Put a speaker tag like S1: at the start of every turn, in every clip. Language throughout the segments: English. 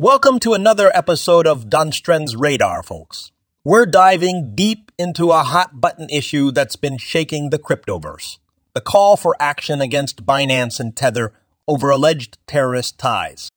S1: Welcome to another episode of Dunstrand's Radar, folks. We're diving deep into a hot button issue that's been shaking the cryptoverse the call for action against Binance and Tether over alleged terrorist ties.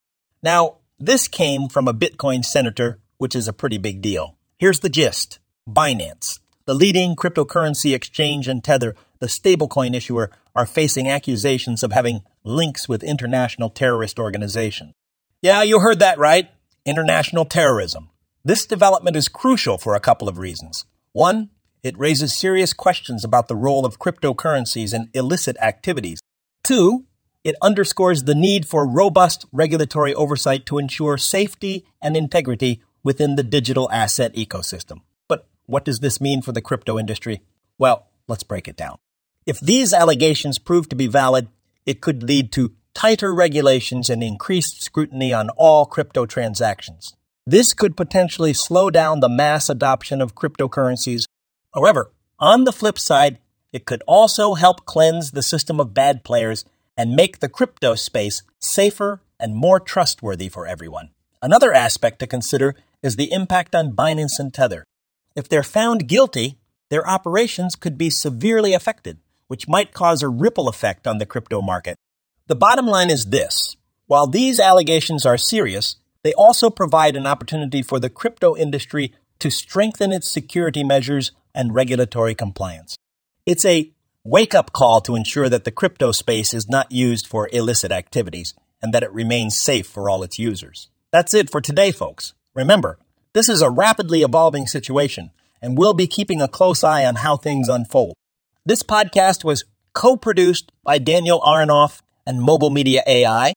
S1: Now, this came from a Bitcoin senator, which is a pretty big deal. Here's the gist Binance, the leading cryptocurrency exchange, and Tether, the stablecoin issuer, are facing accusations of having links with international terrorist organizations. Yeah, you heard that right. International terrorism. This development is crucial for a couple of reasons. One, it raises serious questions about the role of cryptocurrencies in illicit activities. Two, it underscores the need for robust regulatory oversight to ensure safety and integrity within the digital asset ecosystem. But what does this mean for the crypto industry? Well, let's break it down. If these allegations prove to be valid, it could lead to tighter regulations and increased scrutiny on all crypto transactions. This could potentially slow down the mass adoption of cryptocurrencies. However, on the flip side, it could also help cleanse the system of bad players and make the crypto space safer and more trustworthy for everyone. Another aspect to consider is the impact on Binance and Tether. If they're found guilty, their operations could be severely affected, which might cause a ripple effect on the crypto market. The bottom line is this while these allegations are serious, they also provide an opportunity for the crypto industry to strengthen its security measures and regulatory compliance. It's a wake up call to ensure that the crypto space is not used for illicit activities and that it remains safe for all its users. That's it for today, folks. Remember, this is a rapidly evolving situation, and we'll be keeping a close eye on how things unfold. This podcast was co produced by Daniel Aronoff and Mobile Media AI.